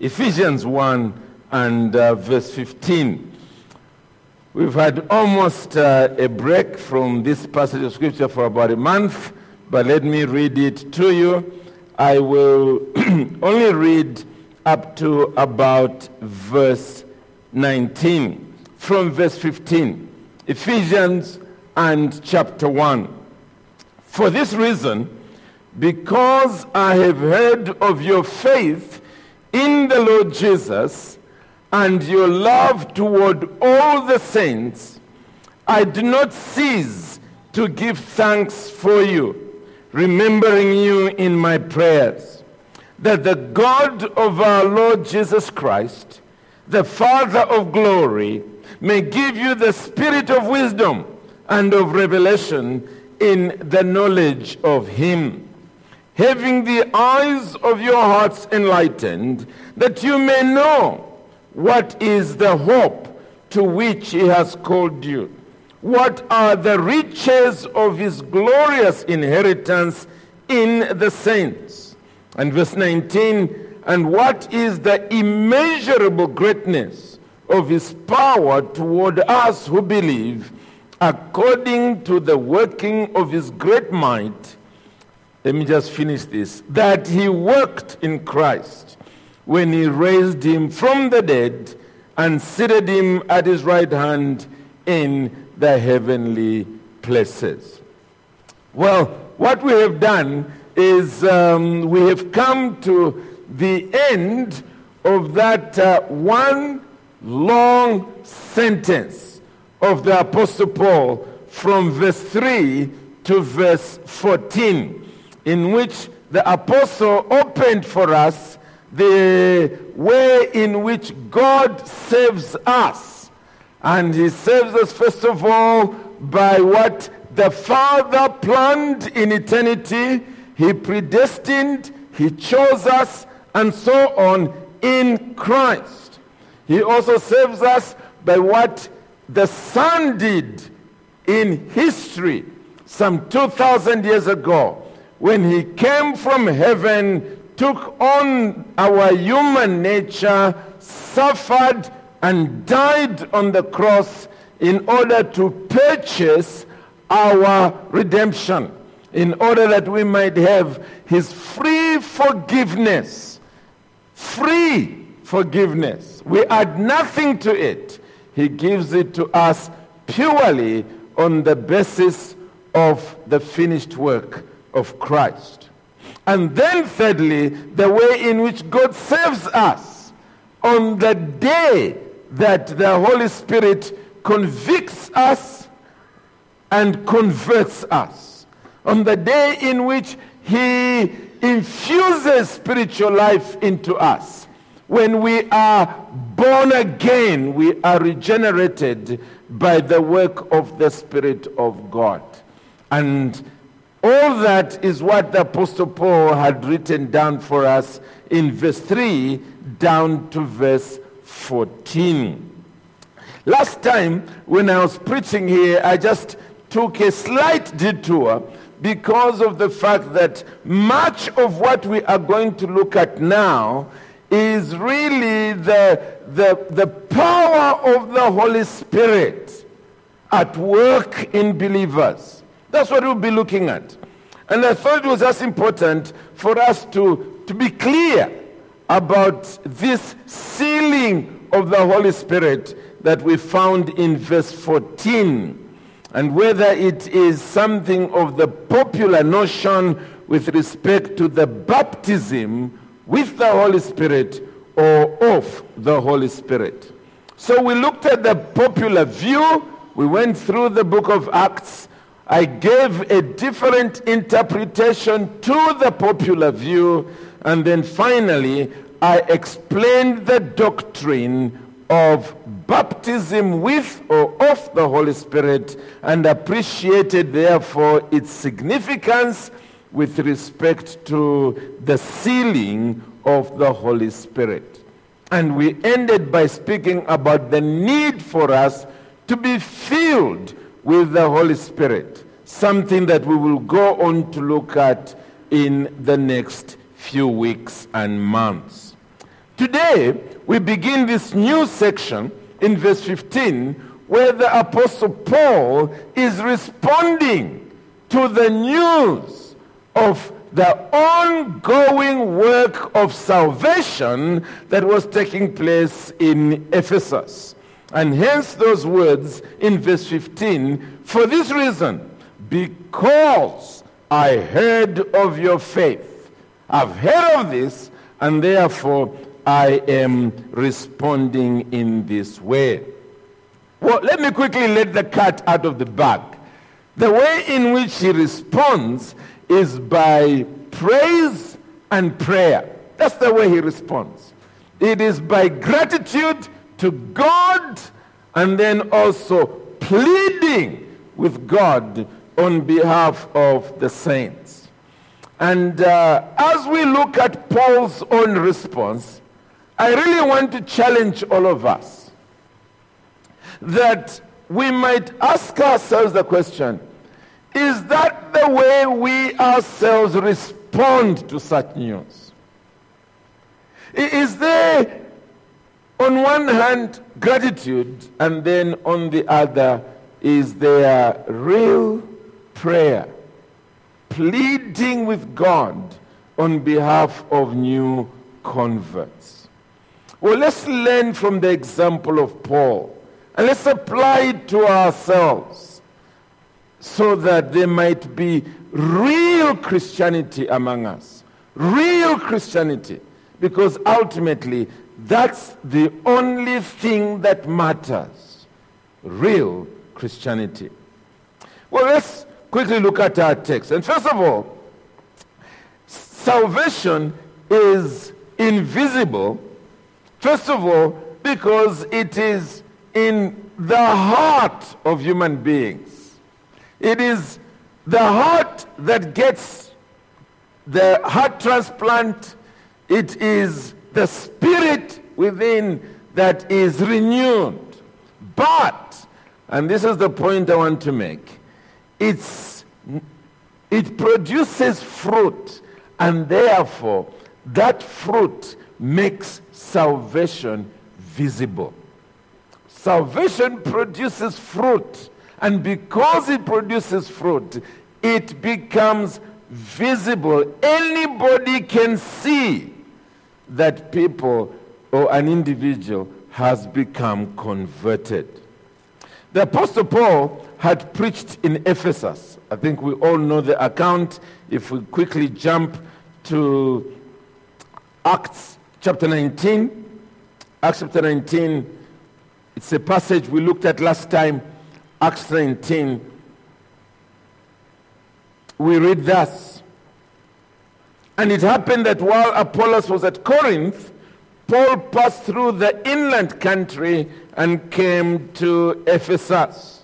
Ephesians 1 and uh, verse 15. We've had almost uh, a break from this passage of scripture for about a month, but let me read it to you. I will only read up to about verse 19. From verse 15, Ephesians and chapter 1. For this reason, because I have heard of your faith in the Lord Jesus and your love toward all the saints, I do not cease to give thanks for you, remembering you in my prayers, that the God of our Lord Jesus Christ, the Father of glory, may give you the spirit of wisdom and of revelation in the knowledge of him having the eyes of your hearts enlightened, that you may know what is the hope to which he has called you. What are the riches of his glorious inheritance in the saints? And verse 19, and what is the immeasurable greatness of his power toward us who believe, according to the working of his great might? Let me just finish this. That he worked in Christ when he raised him from the dead and seated him at his right hand in the heavenly places. Well, what we have done is um, we have come to the end of that uh, one long sentence of the Apostle Paul from verse 3 to verse 14 in which the apostle opened for us the way in which God saves us. And he saves us, first of all, by what the Father planned in eternity. He predestined, he chose us, and so on in Christ. He also saves us by what the Son did in history some 2,000 years ago when he came from heaven, took on our human nature, suffered and died on the cross in order to purchase our redemption, in order that we might have his free forgiveness. Free forgiveness. We add nothing to it. He gives it to us purely on the basis of the finished work of Christ. And then, thirdly, the way in which God saves us on the day that the Holy Spirit convicts us and converts us. On the day in which He infuses spiritual life into us. When we are born again, we are regenerated by the work of the Spirit of God. And all that is what the Apostle Paul had written down for us in verse 3 down to verse 14. Last time, when I was preaching here, I just took a slight detour because of the fact that much of what we are going to look at now is really the, the, the power of the Holy Spirit at work in believers. That's what we'll be looking at. And I thought it was just important for us to, to be clear about this sealing of the Holy Spirit that we found in verse 14. And whether it is something of the popular notion with respect to the baptism with the Holy Spirit or of the Holy Spirit. So we looked at the popular view. We went through the book of Acts I gave a different interpretation to the popular view, and then finally, I explained the doctrine of baptism with or of the Holy Spirit and appreciated, therefore, its significance with respect to the sealing of the Holy Spirit. And we ended by speaking about the need for us to be filled with the Holy Spirit, something that we will go on to look at in the next few weeks and months. Today, we begin this new section in verse 15 where the Apostle Paul is responding to the news of the ongoing work of salvation that was taking place in Ephesus. And hence those words in verse 15 for this reason, because I heard of your faith. I've heard of this, and therefore I am responding in this way. Well, let me quickly let the cat out of the bag. The way in which he responds is by praise and prayer. That's the way he responds. It is by gratitude to God and then also pleading with God on behalf of the saints. And uh, as we look at Paul's own response, I really want to challenge all of us that we might ask ourselves the question is that the way we ourselves respond to such news? Is there, on one hand, gratitude, and then on the other, is there real prayer, pleading with God on behalf of new converts? Well, let's learn from the example of Paul and let's apply it to ourselves so that there might be real Christianity among us. Real Christianity. Because ultimately, that's the only thing that matters. Real Christianity. Well, let's quickly look at our text. And first of all, salvation is invisible. First of all, because it is in the heart of human beings. It is the heart that gets the heart transplant. It is the spirit within that is renewed. But, and this is the point I want to make, it's, it produces fruit, and therefore that fruit makes salvation visible. Salvation produces fruit. And because it produces fruit, it becomes visible. Anybody can see that people or an individual has become converted. The Apostle Paul had preached in Ephesus. I think we all know the account. If we quickly jump to Acts chapter 19, Acts chapter 19, it's a passage we looked at last time Acts 19, we read thus. And it happened that while Apollos was at Corinth, Paul passed through the inland country and came to Ephesus.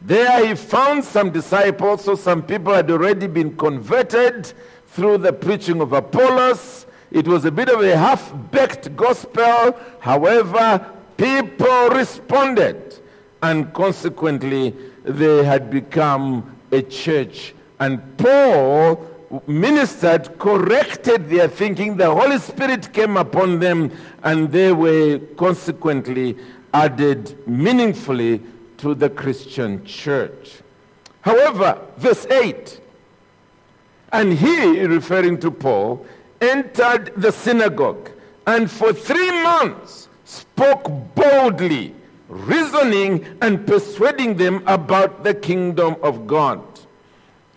There he found some disciples, so some people had already been converted through the preaching of Apollos. It was a bit of a half baked gospel. However, people responded and consequently they had become a church. And Paul ministered, corrected their thinking. The Holy Spirit came upon them, and they were consequently added meaningfully to the Christian church. However, verse 8, and he, referring to Paul, entered the synagogue and for three months spoke boldly reasoning and persuading them about the kingdom of God.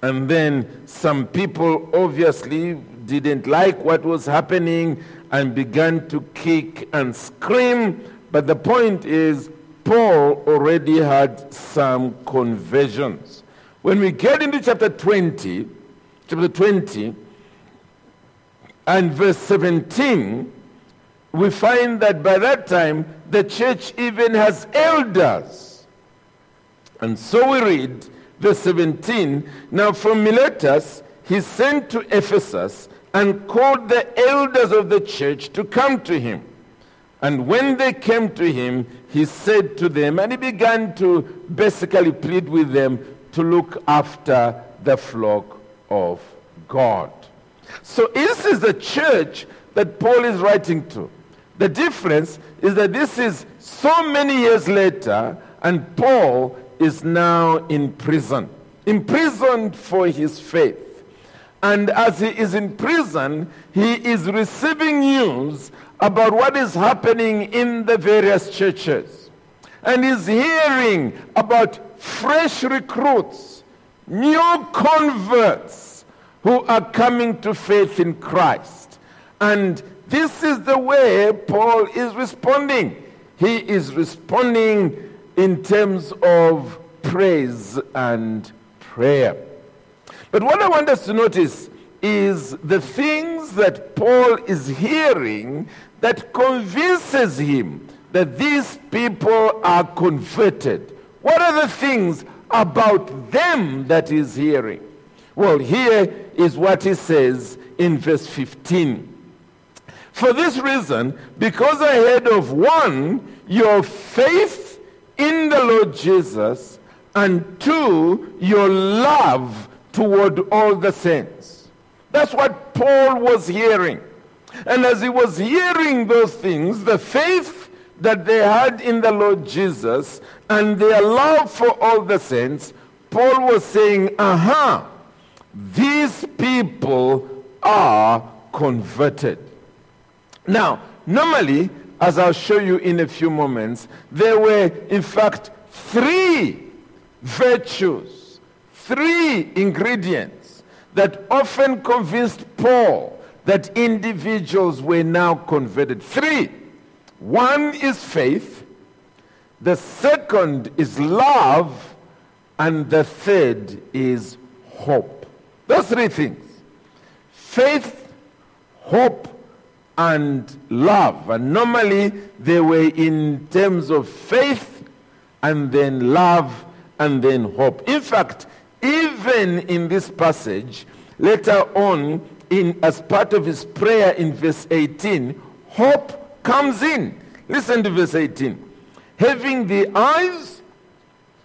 And then some people obviously didn't like what was happening and began to kick and scream. But the point is, Paul already had some conversions. When we get into chapter 20, chapter 20, and verse 17, we find that by that time the church even has elders. And so we read verse 17 Now from Miletus he sent to Ephesus and called the elders of the church to come to him. And when they came to him, he said to them, and he began to basically plead with them to look after the flock of God. So this is the church that Paul is writing to. The difference is that this is so many years later, and Paul is now in prison, imprisoned for his faith. And as he is in prison, he is receiving news about what is happening in the various churches. And he's hearing about fresh recruits, new converts who are coming to faith in Christ. And this is the way Paul is responding. He is responding in terms of praise and prayer. But what I want us to notice is the things that Paul is hearing that convinces him that these people are converted. What are the things about them that he's hearing? Well, here is what he says in verse 15. For this reason, because I heard of one, your faith in the Lord Jesus, and two, your love toward all the saints. That's what Paul was hearing. And as he was hearing those things, the faith that they had in the Lord Jesus and their love for all the saints, Paul was saying, aha, these people are converted. Now, normally, as I'll show you in a few moments, there were, in fact, three virtues, three ingredients that often convinced Paul that individuals were now converted. Three. One is faith, the second is love, and the third is hope. Those three things faith, hope, and love. And normally they were in terms of faith and then love and then hope. In fact, even in this passage, later on, in, as part of his prayer in verse 18, hope comes in. Listen to verse 18. Having the eyes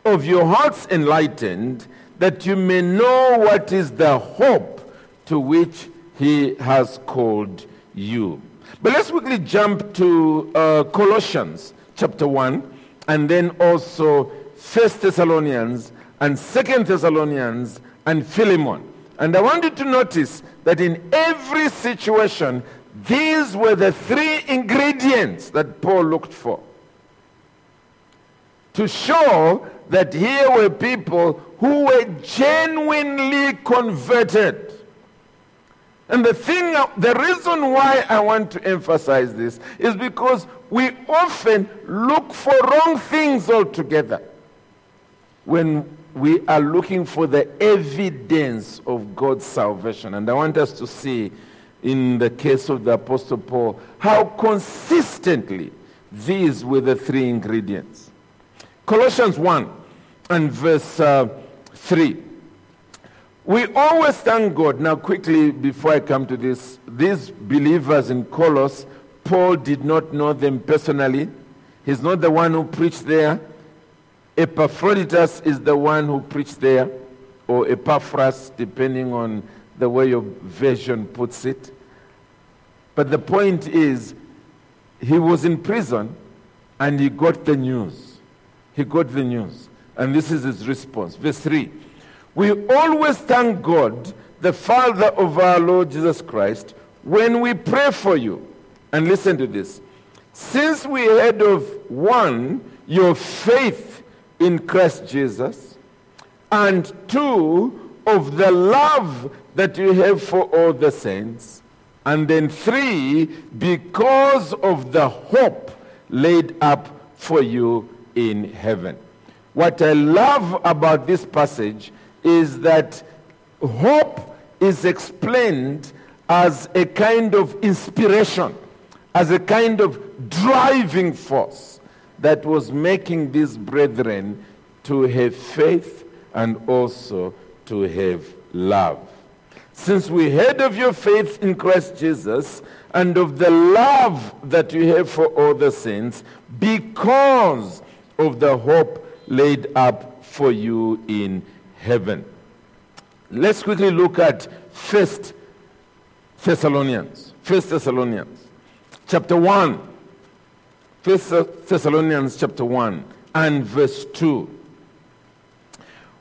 of your hearts enlightened, that you may know what is the hope to which he has called you. But let's quickly jump to uh, Colossians chapter 1 and then also First Thessalonians and Second Thessalonians and Philemon. And I want you to notice that in every situation, these were the three ingredients that Paul looked for. To show that here were people who were genuinely converted. And the thing, the reason why I want to emphasize this is because we often look for wrong things altogether when we are looking for the evidence of God's salvation. And I want us to see in the case of the Apostle Paul how consistently these were the three ingredients. Colossians 1 and verse uh, 3. We always thank God. Now, quickly, before I come to this, these believers in Colossus, Paul did not know them personally. He's not the one who preached there. Epaphroditus is the one who preached there, or Epaphras, depending on the way your version puts it. But the point is, he was in prison and he got the news. He got the news. And this is his response. Verse 3 We always thank God, the Father of our Lord Jesus Christ, when we pray for you. And listen to this. Since we heard of one, your faith in Christ Jesus, and two, of the love that you have for all the saints, and then three, because of the hope laid up for you in heaven. What I love about this passage is that hope is explained as a kind of inspiration, as a kind of driving force that was making these brethren to have faith and also to have love. Since we heard of your faith in Christ Jesus and of the love that you have for all the saints because of the hope laid up for you in heaven. Let's quickly look at First Thessalonians. First Thessalonians chapter 1. First Thessalonians chapter 1 and verse 2.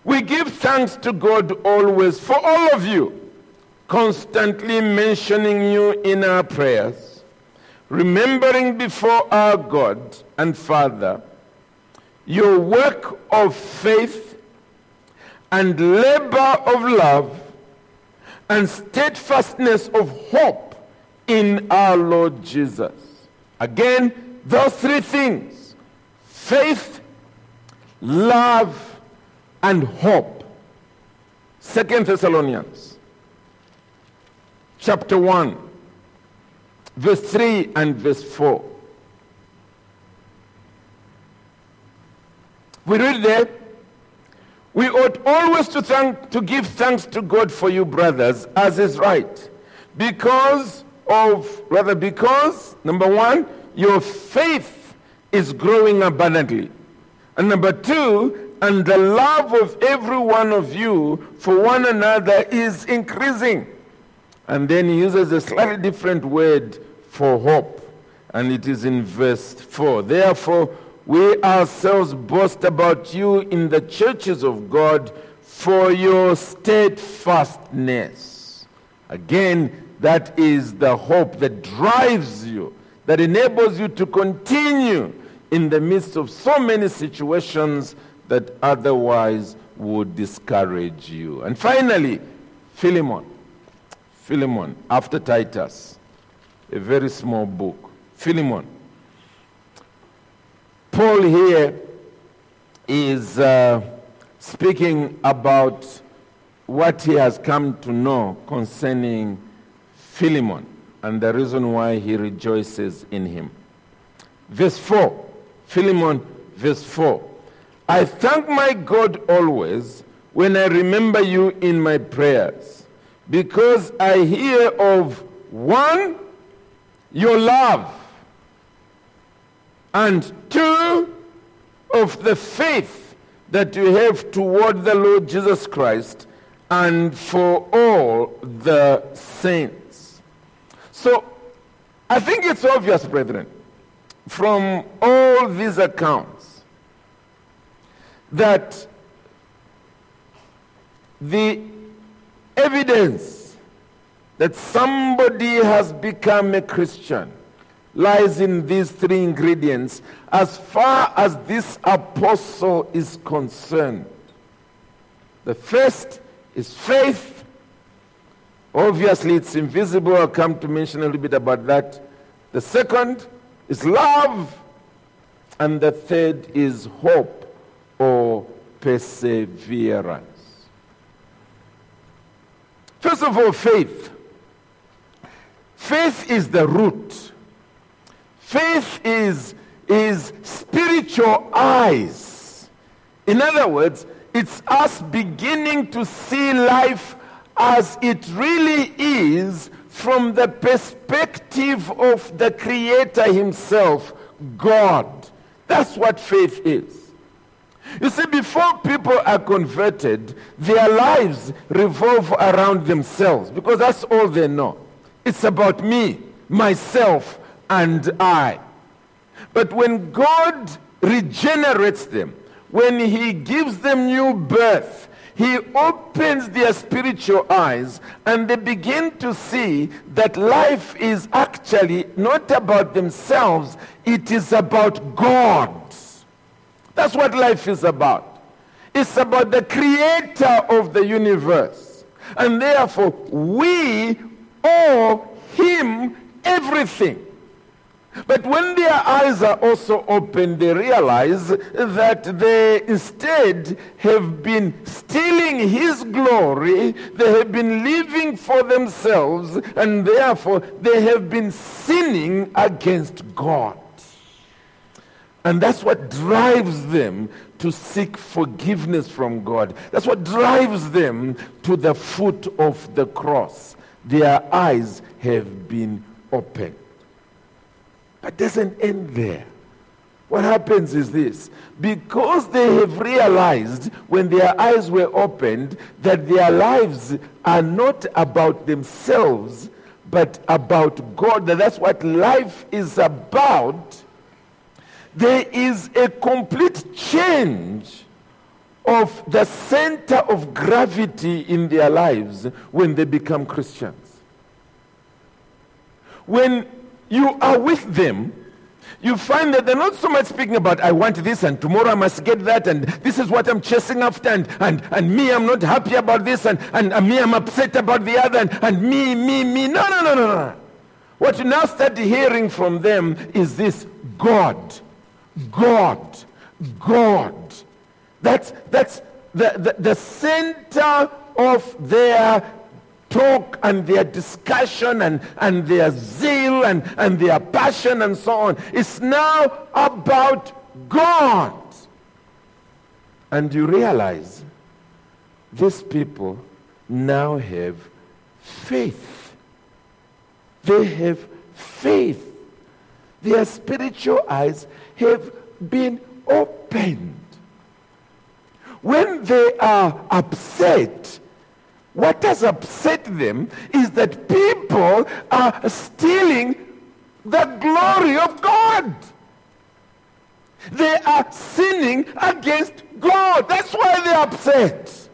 We give thanks to God always for all of you, constantly mentioning you in our prayers, remembering before our God and Father your work of faith and labor of love and steadfastness of hope in our Lord Jesus. Again, those three things faith, love, and hope. Second Thessalonians chapter 1, verse 3 and verse 4. We read there, we ought always to, thank, to give thanks to God for you, brothers, as is right. Because of, rather, because, number one, your faith is growing abundantly. And number two, and the love of every one of you for one another is increasing. And then he uses a slightly different word for hope. And it is in verse 4. Therefore, we ourselves boast about you in the churches of God for your steadfastness. Again, that is the hope that drives you, that enables you to continue in the midst of so many situations that otherwise would discourage you. And finally, Philemon. Philemon, after Titus, a very small book. Philemon Paul here is uh, speaking about what he has come to know concerning Philemon and the reason why he rejoices in him. Verse 4, Philemon, verse 4. I thank my God always when I remember you in my prayers, because I hear of one, your love and two, of the faith that you have toward the Lord Jesus Christ and for all the saints. So, I think it's obvious, brethren, from all these accounts that the evidence that somebody has become a Christian lies in these three ingredients as far as this apostle is concerned. The first is faith. Obviously, it's invisible. I'll come to mention a little bit about that. The second is love. And the third is hope or perseverance. First of all, faith. Faith is the root Faith is, is spiritual eyes. In other words, it's us beginning to see life as it really is from the perspective of the Creator Himself, God. That's what faith is. You see, before people are converted, their lives revolve around themselves because that's all they know. It's about me, myself, and I. But when God regenerates them, when He gives them new birth, He opens their spiritual eyes and they begin to see that life is actually not about themselves, it is about God. That's what life is about. It's about the creator of the universe. And therefore, we owe Him everything. But when their eyes are also open, they realize that they instead have been stealing His glory, they have been living for themselves, and therefore they have been sinning against God. And that's what drives them to seek forgiveness from God. That's what drives them to the foot of the cross. Their eyes have been opened. But doesn't end there. What happens is this because they have realized when their eyes were opened that their lives are not about themselves, but about God, that that's what life is about, there is a complete change of the center of gravity in their lives when they become Christians. When you are with them, you find that they're not so much speaking about, I want this and tomorrow I must get that and this is what I'm chasing after and, and, and me, I'm not happy about this and, and, and me, I'm upset about the other and, and me, me, me. No, no, no, no, no. What you now start hearing from them is this God, God, God. That's, that's the, the, the center of their talk and their discussion and, and their zeal and, and their passion and so on. It's now about God. And you realize these people now have faith. They have faith. Their spiritual eyes have been opened. When they are upset, what has upset them is that people are stealing the glory of God. They are sinning against God. That's why they're upset.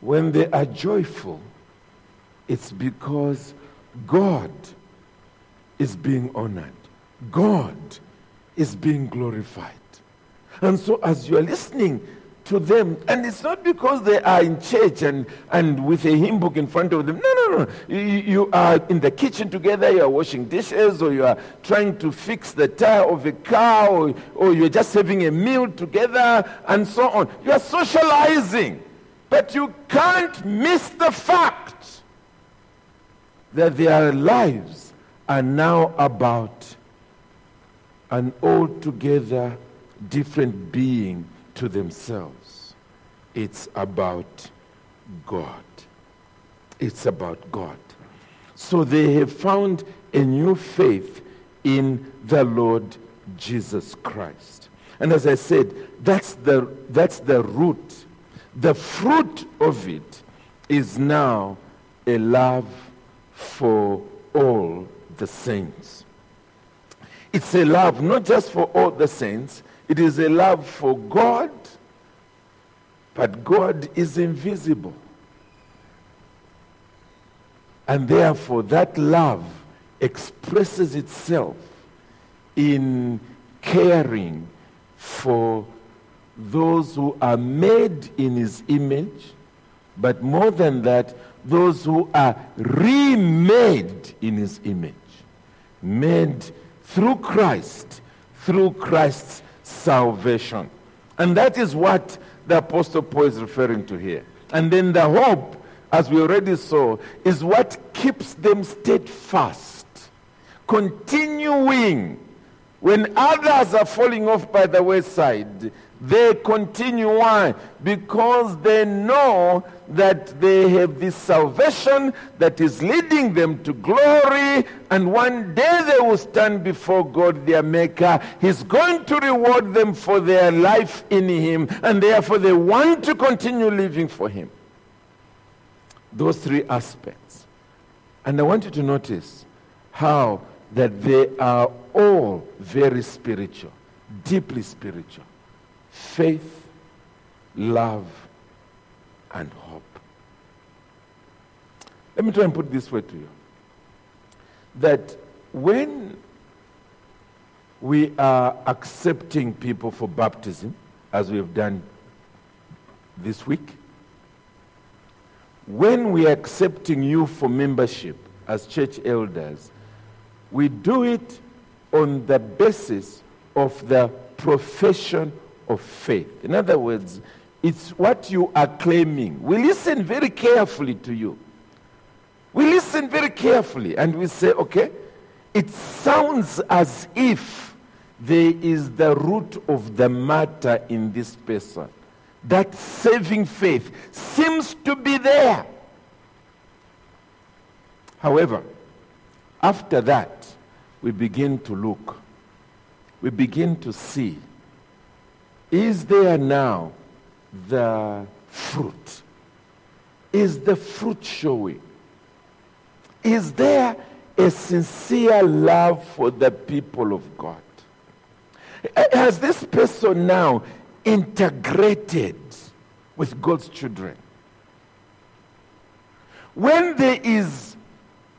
When they are joyful, it's because God is being honored. God is being glorified. And so as you are listening to them. And it's not because they are in church and, and with a hymn book in front of them. No, no, no. You, you are in the kitchen together, you are washing dishes, or you are trying to fix the tire of a car, or, or you're just having a meal together, and so on. You are socializing. But you can't miss the fact that their lives are now about an altogether different being to themselves. It's about God. It's about God. So they have found a new faith in the Lord Jesus Christ. And as I said, that's the, that's the root. The fruit of it is now a love for all the saints. It's a love not just for all the saints, it is a love for God, but God is invisible. And therefore, that love expresses itself in caring for those who are made in his image, but more than that, those who are remade in his image, made through Christ, through Christ's salvation. And that is what the Apostle Paul is referring to here. And then the hope, as we already saw, is what keeps them steadfast, continuing. When others are falling off by the wayside, they continue. Why? Because they know that they have this salvation that is leading them to glory, and one day they will stand before God, their Maker. He's going to reward them for their life in Him, and therefore they want to continue living for Him. Those three aspects. And I want you to notice how that they are all very spiritual, deeply spiritual faith, love, and hope. Let me try and put this way to you. That when we are accepting people for baptism, as we have done this week, when we are accepting you for membership as church elders, we do it on the basis of the profession of faith. In other words, it's what you are claiming. We listen very carefully to you. We listen very carefully and we say, okay, it sounds as if there is the root of the matter in this person. That saving faith seems to be there. However, after that, we begin to look. We begin to see is there now the fruit? Is the fruit showing? Is there a sincere love for the people of God? Has this person now integrated with God's children? When there is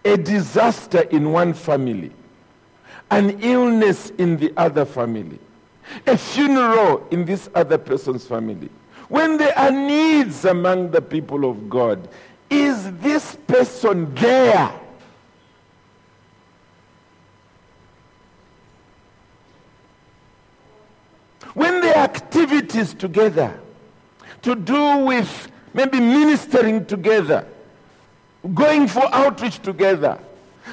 a disaster in one family, an illness in the other family, a funeral in this other person's family, when there are needs among the people of God, is this person there? When there are activities together to do with maybe ministering together, going for outreach together,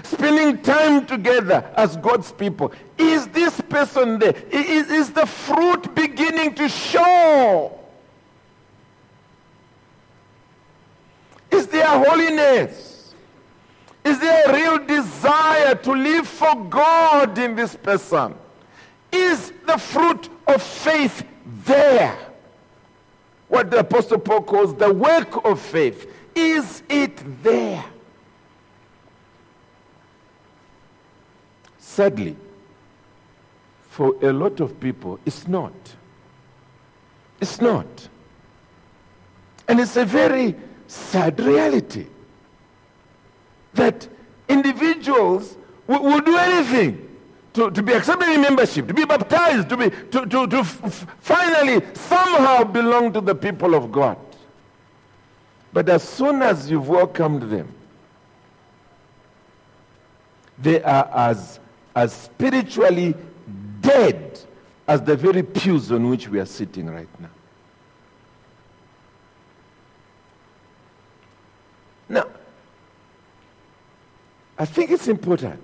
spending time together as God's people. Is this person there? Is, is the fruit beginning to show? Is there holiness? Is there a real desire to live for God in this person? Is the fruit of faith there? What the Apostle Paul calls the work of faith. Is it there? Sadly, for a lot of people, it's not. It's not. And it's a very sad reality that individuals will, will do anything to, to be accepted in membership, to be baptized, to, be, to, to, to f- finally somehow belong to the people of God. But as soon as you've welcomed them, they are as, as spiritually dead as the very pews on which we are sitting right now. Now, I think it's important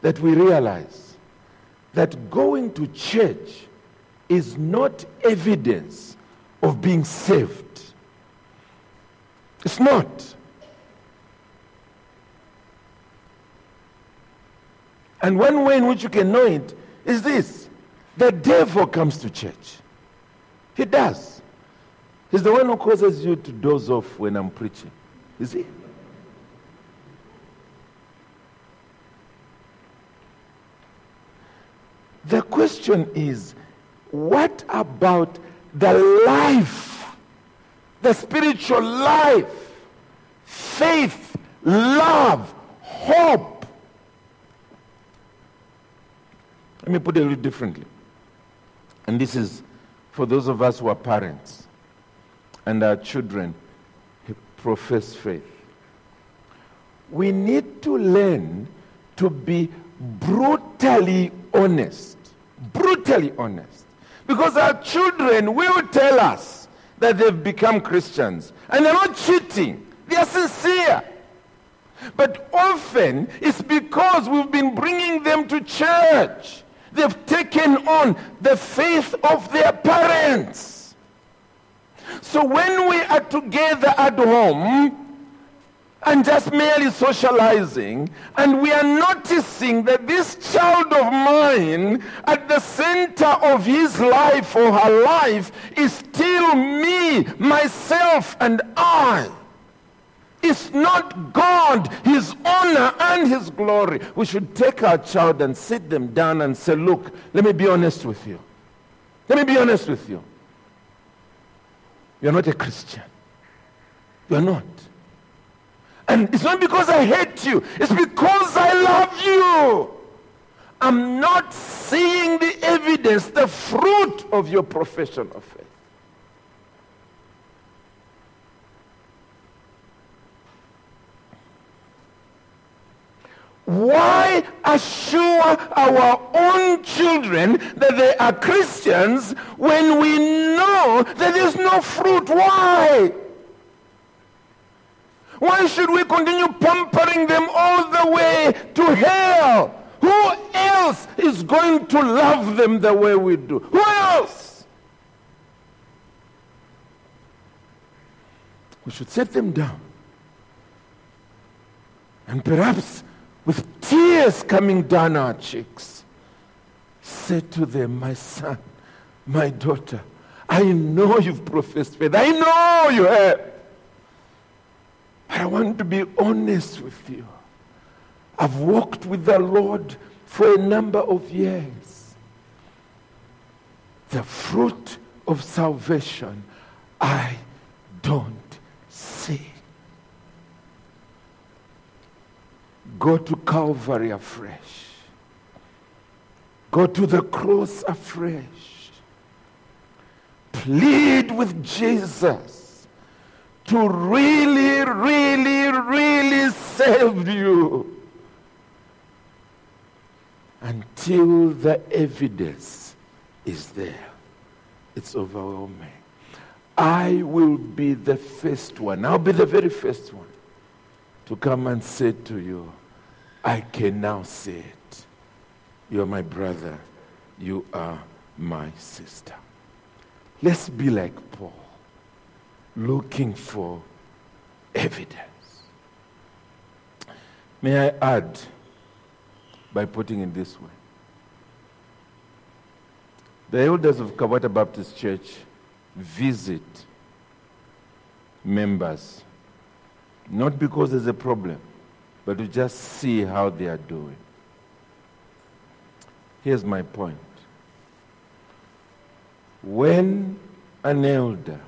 that we realize that going to church is not evidence of being saved. It's not. And one way in which you can know it is this the devil comes to church. He does. He's the one who causes you to doze off when I'm preaching. Is he? The question is what about the life, the spiritual life, faith, love, hope? Let me put it a little differently. And this is for those of us who are parents and our children who profess faith. We need to learn to be brutally honest. Brutally honest. Because our children will tell us that they've become Christians. And they're not cheating, they are sincere. But often it's because we've been bringing them to church. They've taken on the faith of their parents. So when we are together at home, and just merely socializing, and we are noticing that this child of mine, at the center of his life or her life, is still me, myself, and I. It's not God, His honor, and His glory. We should take our child and sit them down and say, Look, let me be honest with you. Let me be honest with you. You're not a Christian. You're not. And it's not because I hate you, it's because I love you. I'm not seeing the evidence, the fruit of your profession of faith. Why assure our own children that they are Christians when we know that there's no fruit? Why? Why should we continue pampering them all the way to hell? Who else is going to love them the way we do? Who else? We should set them down. And perhaps with tears coming down our cheeks, said to them, My son, my daughter, I know you've professed faith. I know you have. But I want to be honest with you. I've walked with the Lord for a number of years. The fruit of salvation I don't see. Go to Calvary afresh. Go to the cross afresh. Plead with Jesus to really, really, really save you until the evidence is there. It's overwhelming. I will be the first one. I'll be the very first one to come and say to you, I can now say it. You're my brother. You are my sister. Let's be like Paul, looking for evidence. May I add, by putting it this way, the elders of Kabwata Baptist Church visit members, not because there's a problem, but to just see how they are doing. Here's my point. When an elder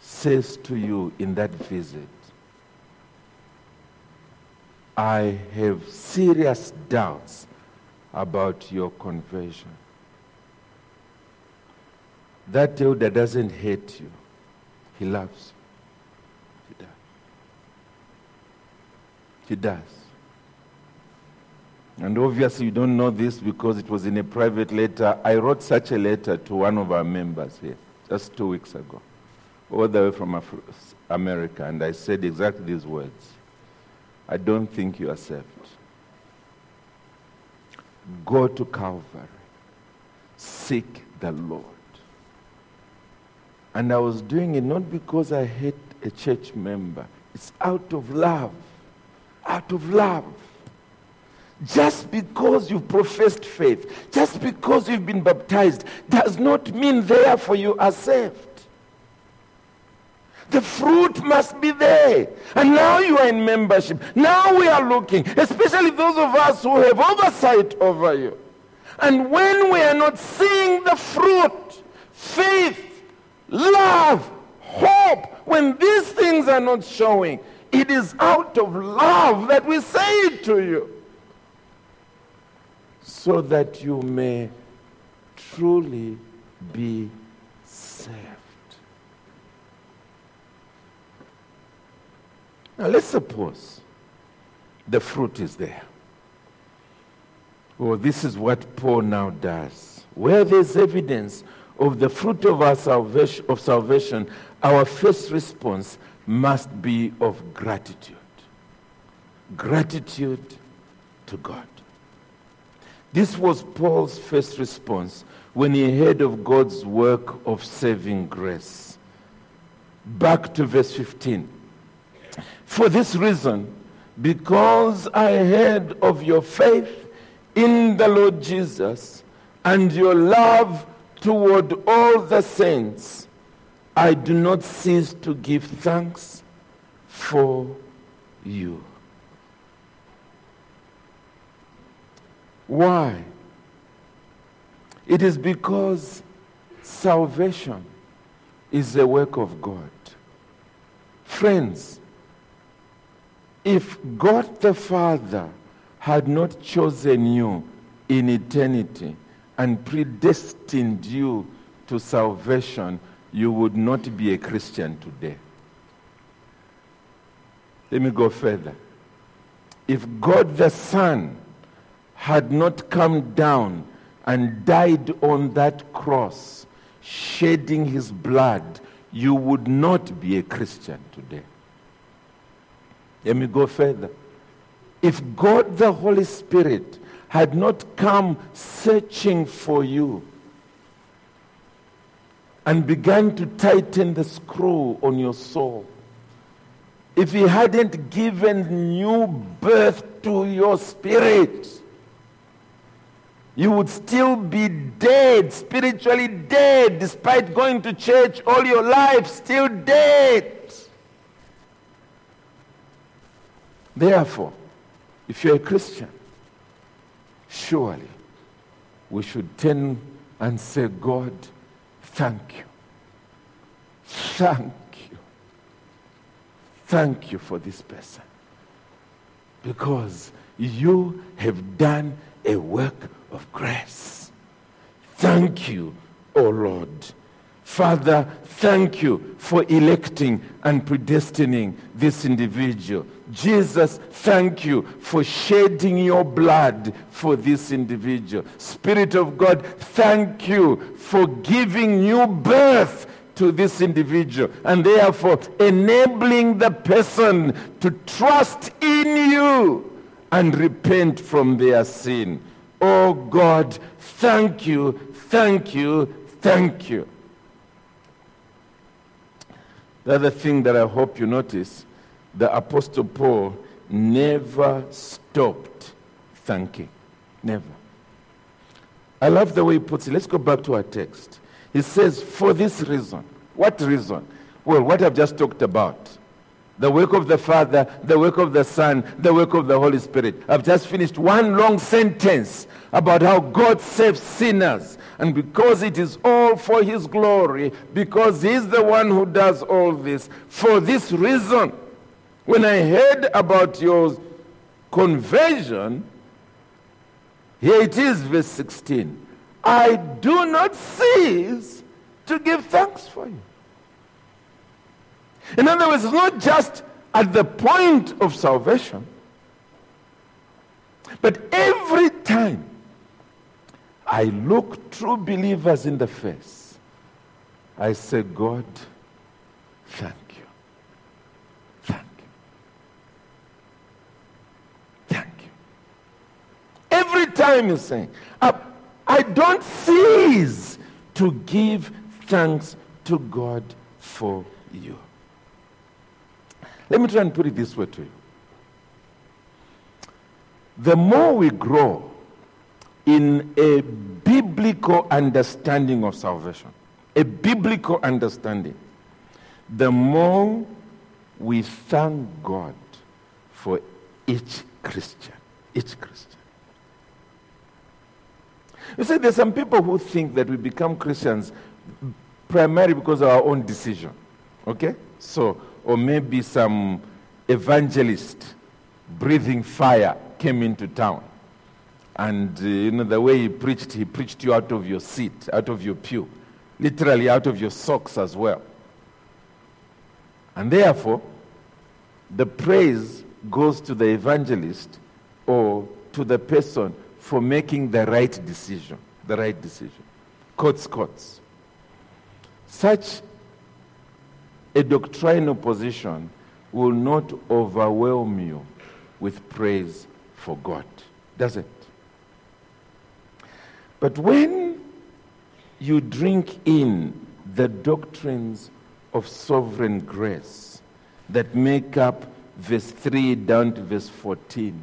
says to you in that visit, I have serious doubts about your conversion. That elder doesn't hate you, he loves you. He does. He does. And obviously, you don't know this because it was in a private letter. I wrote such a letter to one of our members here just two weeks ago, all the way from America, and I said exactly these words I don't think you are saved. Go to Calvary, seek the Lord. And I was doing it not because I hate a church member, it's out of love. Out of love. Just because you've professed faith, just because you've been baptized, does not mean therefore you are saved. The fruit must be there. And now you are in membership. Now we are looking, especially those of us who have oversight over you. And when we are not seeing the fruit, faith, love, hope, when these things are not showing, it is out of love that we say it to you. So that you may truly be saved. Now let's suppose the fruit is there. Well, this is what Paul now does. Where there's evidence of the fruit of our salvation, of salvation, our first response must be of gratitude. Gratitude to God. This was Paul's first response when he heard of God's work of saving grace. Back to verse 15. For this reason, because I heard of your faith in the Lord Jesus and your love toward all the saints, I do not cease to give thanks for you. Why? It is because salvation is the work of God. Friends, if God the Father had not chosen you in eternity and predestined you to salvation, you would not be a Christian today. Let me go further. If God the Son had not come down and died on that cross, shedding his blood, you would not be a Christian today. Let me go further. If God the Holy Spirit had not come searching for you and began to tighten the screw on your soul, if he hadn't given new birth to your spirit, you would still be dead, spiritually dead, despite going to church all your life, still dead. Therefore, if you're a Christian, surely we should turn and say, God, thank you. Thank you. Thank you for this person. Because you have done a work of grace. Thank you, O oh Lord. Father, thank you for electing and predestining this individual. Jesus, thank you for shedding your blood for this individual. Spirit of God, thank you for giving new birth to this individual and therefore enabling the person to trust in you and repent from their sin. Oh God, thank you, thank you, thank you. The other thing that I hope you notice, the Apostle Paul never stopped thanking. Never. I love the way he puts it. Let's go back to our text. He says, for this reason. What reason? Well, what I've just talked about. The work of the Father, the work of the Son, the work of the Holy Spirit. I've just finished one long sentence about how God saves sinners. And because it is all for His glory, because He's the one who does all this, for this reason, when I heard about your conversion, here it is, verse 16. I do not cease to give thanks for you. In other words, not just at the point of salvation, but every time I look true believers in the face, I say, God, thank you. Thank you. Thank you. Every time you say, I, I don't cease to give thanks to God for you. Let me try and put it this way to you. The more we grow in a biblical understanding of salvation, a biblical understanding, the more we thank God for each Christian. Each Christian. You see, there's some people who think that we become Christians primarily because of our own decision. Okay? So or maybe some evangelist breathing fire came into town. And uh, you know, the way he preached, he preached you out of your seat, out of your pew, literally out of your socks as well. And therefore, the praise goes to the evangelist or to the person for making the right decision. The right decision. Courts, courts. Such a doctrinal position will not overwhelm you with praise for God, does it? But when you drink in the doctrines of sovereign grace that make up verse 3 down to verse 14,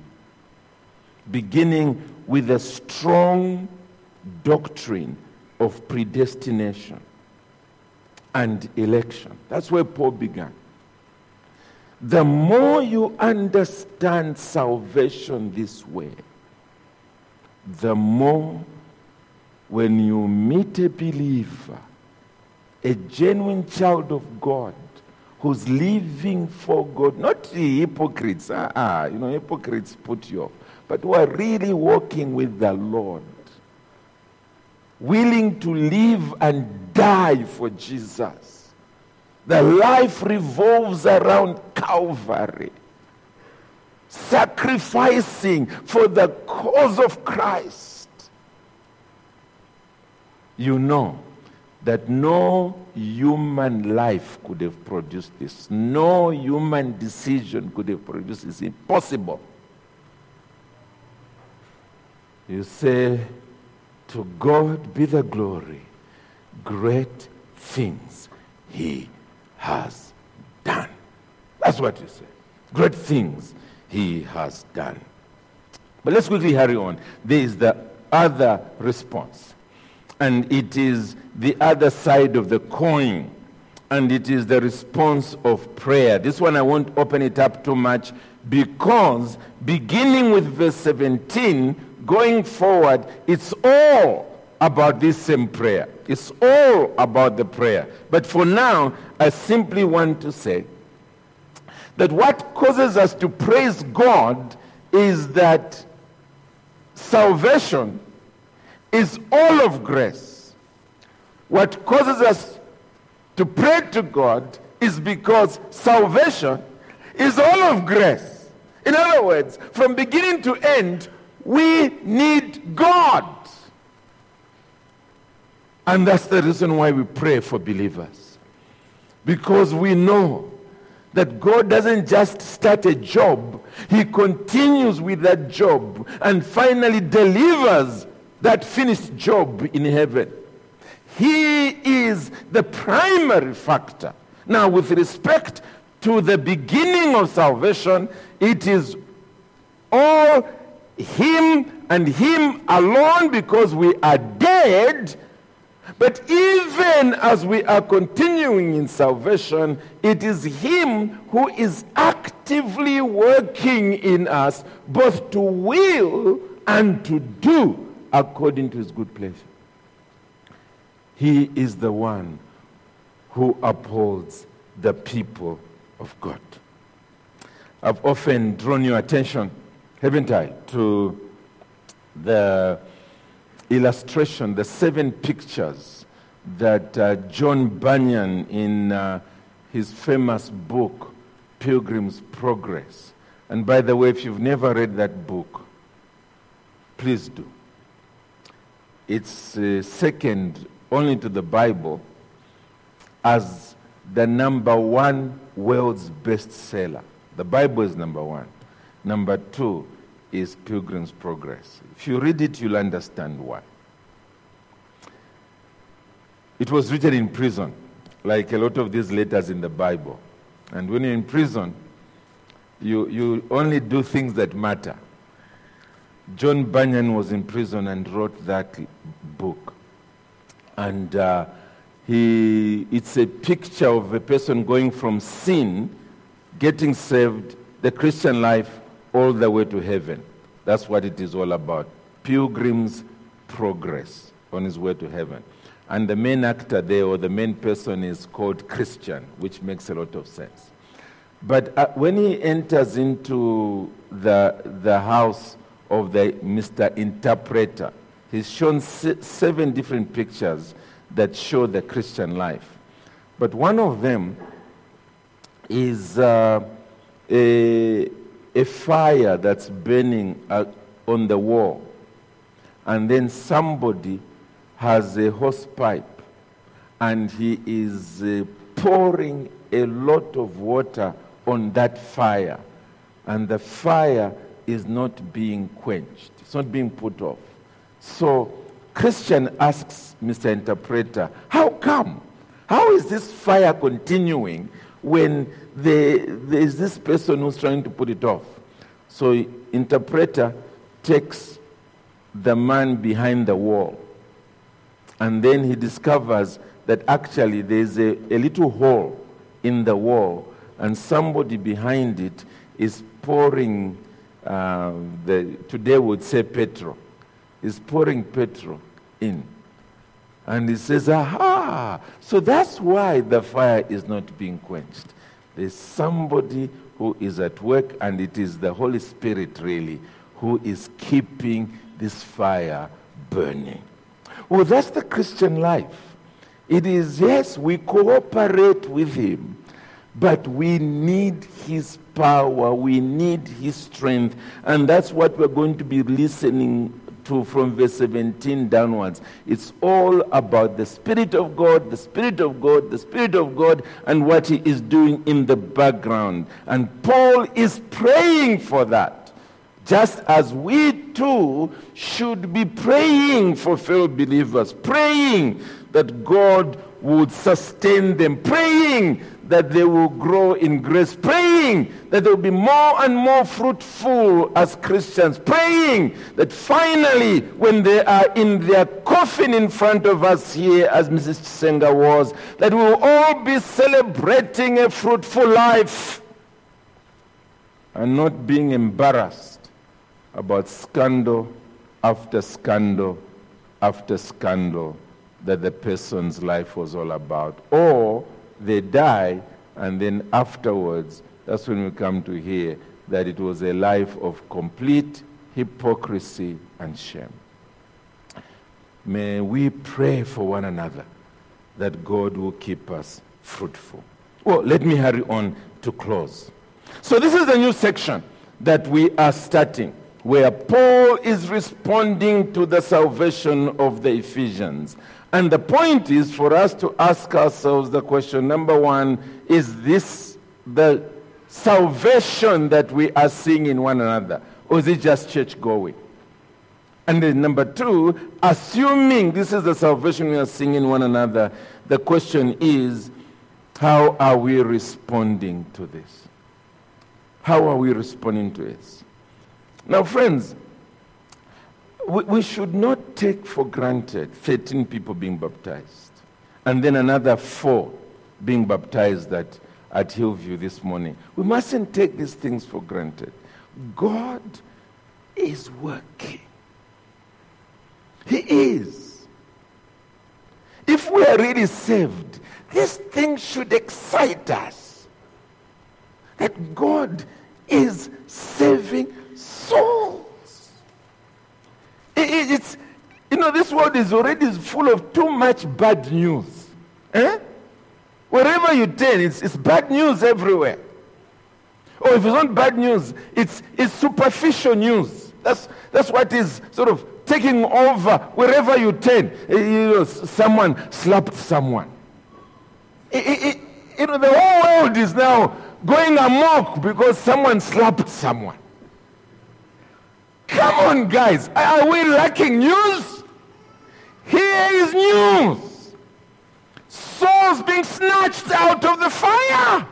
beginning with a strong doctrine of predestination, and election. That's where Paul began. The more you understand salvation this way, the more when you meet a believer, a genuine child of God, who's living for God, not the hypocrites, ah, ah, you know, hypocrites put you off, but who are really walking with the Lord willing to live and die for Jesus. The life revolves around Calvary, sacrificing for the cause of Christ. You know that no human life could have produced this. No human decision could have produced this. Impossible. You say, to God be the glory. Great things he has done. That's what you say. Great things he has done. But let's quickly hurry on. There is the other response. And it is the other side of the coin and it is the response of prayer. This one I won't open it up too much because beginning with verse 17, going forward, it's all about this same prayer. It's all about the prayer. But for now, I simply want to say that what causes us to praise God is that salvation is all of grace. What causes us to pray to God is because salvation is all of grace. In other words, from beginning to end, we need God. And that's the reason why we pray for believers. Because we know that God doesn't just start a job, He continues with that job and finally delivers that finished job in heaven. He is the primary factor. Now, with respect to the beginning of salvation, it is all Him and Him alone because we are dead. But even as we are continuing in salvation, it is Him who is actively working in us both to will and to do according to His good pleasure. He is the one who upholds the people of God. I've often drawn your attention, haven't I, to the illustration, the seven pictures that uh, John Bunyan in uh, his famous book, Pilgrim's Progress. And by the way, if you've never read that book, please do. It's uh, second only to the Bible as the number one world's bestseller. The Bible is number one. Number two is Pilgrim's Progress. If you read it, you'll understand why. It was written in prison, like a lot of these letters in the Bible. And when you're in prison, you, you only do things that matter. John Bunyan was in prison and wrote that book. And uh, he, it's a picture of a person going from sin, getting saved, the Christian life, all the way to heaven. That's what it is all about. Pilgrim's progress on his way to heaven. And the main actor there, or the main person, is called Christian, which makes a lot of sense. But uh, when he enters into the, the house of the Mr. Interpreter, he's shown seven different pictures that show the Christian life. But one of them is uh, a, a fire that's burning on the wall. And then somebody has a hose pipe and he is uh, pouring a lot of water on that fire. And the fire is not being quenched, it's not being put off. So Christian asks Mr. Interpreter, How come? How is this fire continuing when there is this person who's trying to put it off? So, interpreter takes the man behind the wall, and then he discovers that actually there's a, a little hole in the wall, and somebody behind it is pouring uh, the today would say petrol, is pouring petrol in. And he says, Aha! So that's why the fire is not being quenched. There's somebody who is at work, and it is the Holy Spirit, really, who is keeping this fire burning. Well, that's the Christian life. It is, yes, we cooperate with Him, but we need His power, we need His strength, and that's what we're going to be listening to from verse 17 downwards. It's all about the Spirit of God, the Spirit of God, the Spirit of God, and what He is doing in the background. And Paul is praying for that. Just as we too should be praying for fellow believers, praying that God would sustain them, praying that they will grow in grace, praying that they will be more and more fruitful as Christians, praying that finally, when they are in their coffin in front of us here, as Mrs. Senga was, that we will all be celebrating a fruitful life and not being embarrassed about scandal after scandal after scandal that the person's life was all about. Or they die, and then afterwards, that's when we come to hear that it was a life of complete hypocrisy and shame. May we pray for one another that God will keep us fruitful. Well, let me hurry on to close. So, this is the new section that we are starting where Paul is responding to the salvation of the Ephesians. And the point is for us to ask ourselves the question number one, is this the salvation that we are seeing in one another? Or is it just church going? And then number two, assuming this is the salvation we are seeing in one another, the question is, how are we responding to this? How are we responding to it? Now, friends, we, we should not take for granted 13 people being baptized and then another four being baptized at, at Hillview this morning. We mustn't take these things for granted. God is working. He is. If we are really saved, this thing should excite us. That God is saving souls. It, it's, you know, this world is already full of too much bad news. Eh? Wherever you turn, it's, it's bad news everywhere. Or if it's not bad news, it's, it's superficial news. That's, that's what is sort of taking over wherever you turn. Eh, you know, someone slapped someone. It, it, you know, the whole world is now going amok because someone slapped someone. Come on, guys. Are we lacking news? Here is news. Souls being snatched out of the fire.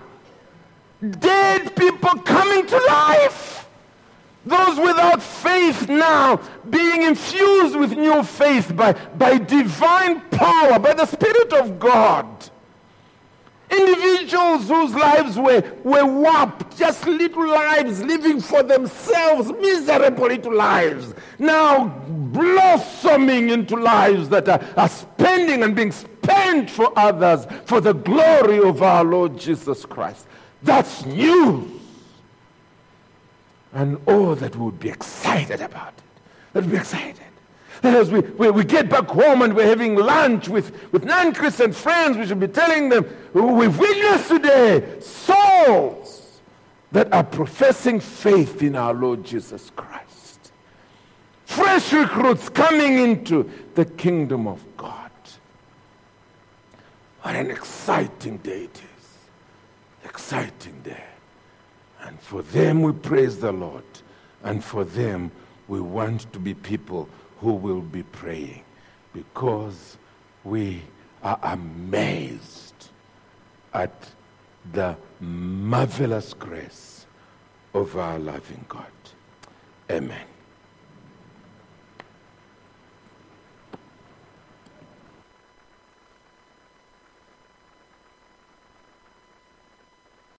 Dead people coming to life. Those without faith now being infused with new faith by, by divine power, by the Spirit of God. Individuals whose lives were, were warped, just little lives living for themselves, miserable little lives, now blossoming into lives that are, are spending and being spent for others for the glory of our Lord Jesus Christ. That's news. And oh, that we would be excited about it. That would be excited. As we, we, we get back home and we're having lunch with, with non-Christian friends, we should be telling them, we've witnessed today souls that are professing faith in our Lord Jesus Christ. Fresh recruits coming into the kingdom of God. What an exciting day it is. Exciting day. And for them we praise the Lord. And for them we want to be people who will be praying because we are amazed at the marvelous grace of our loving God. Amen.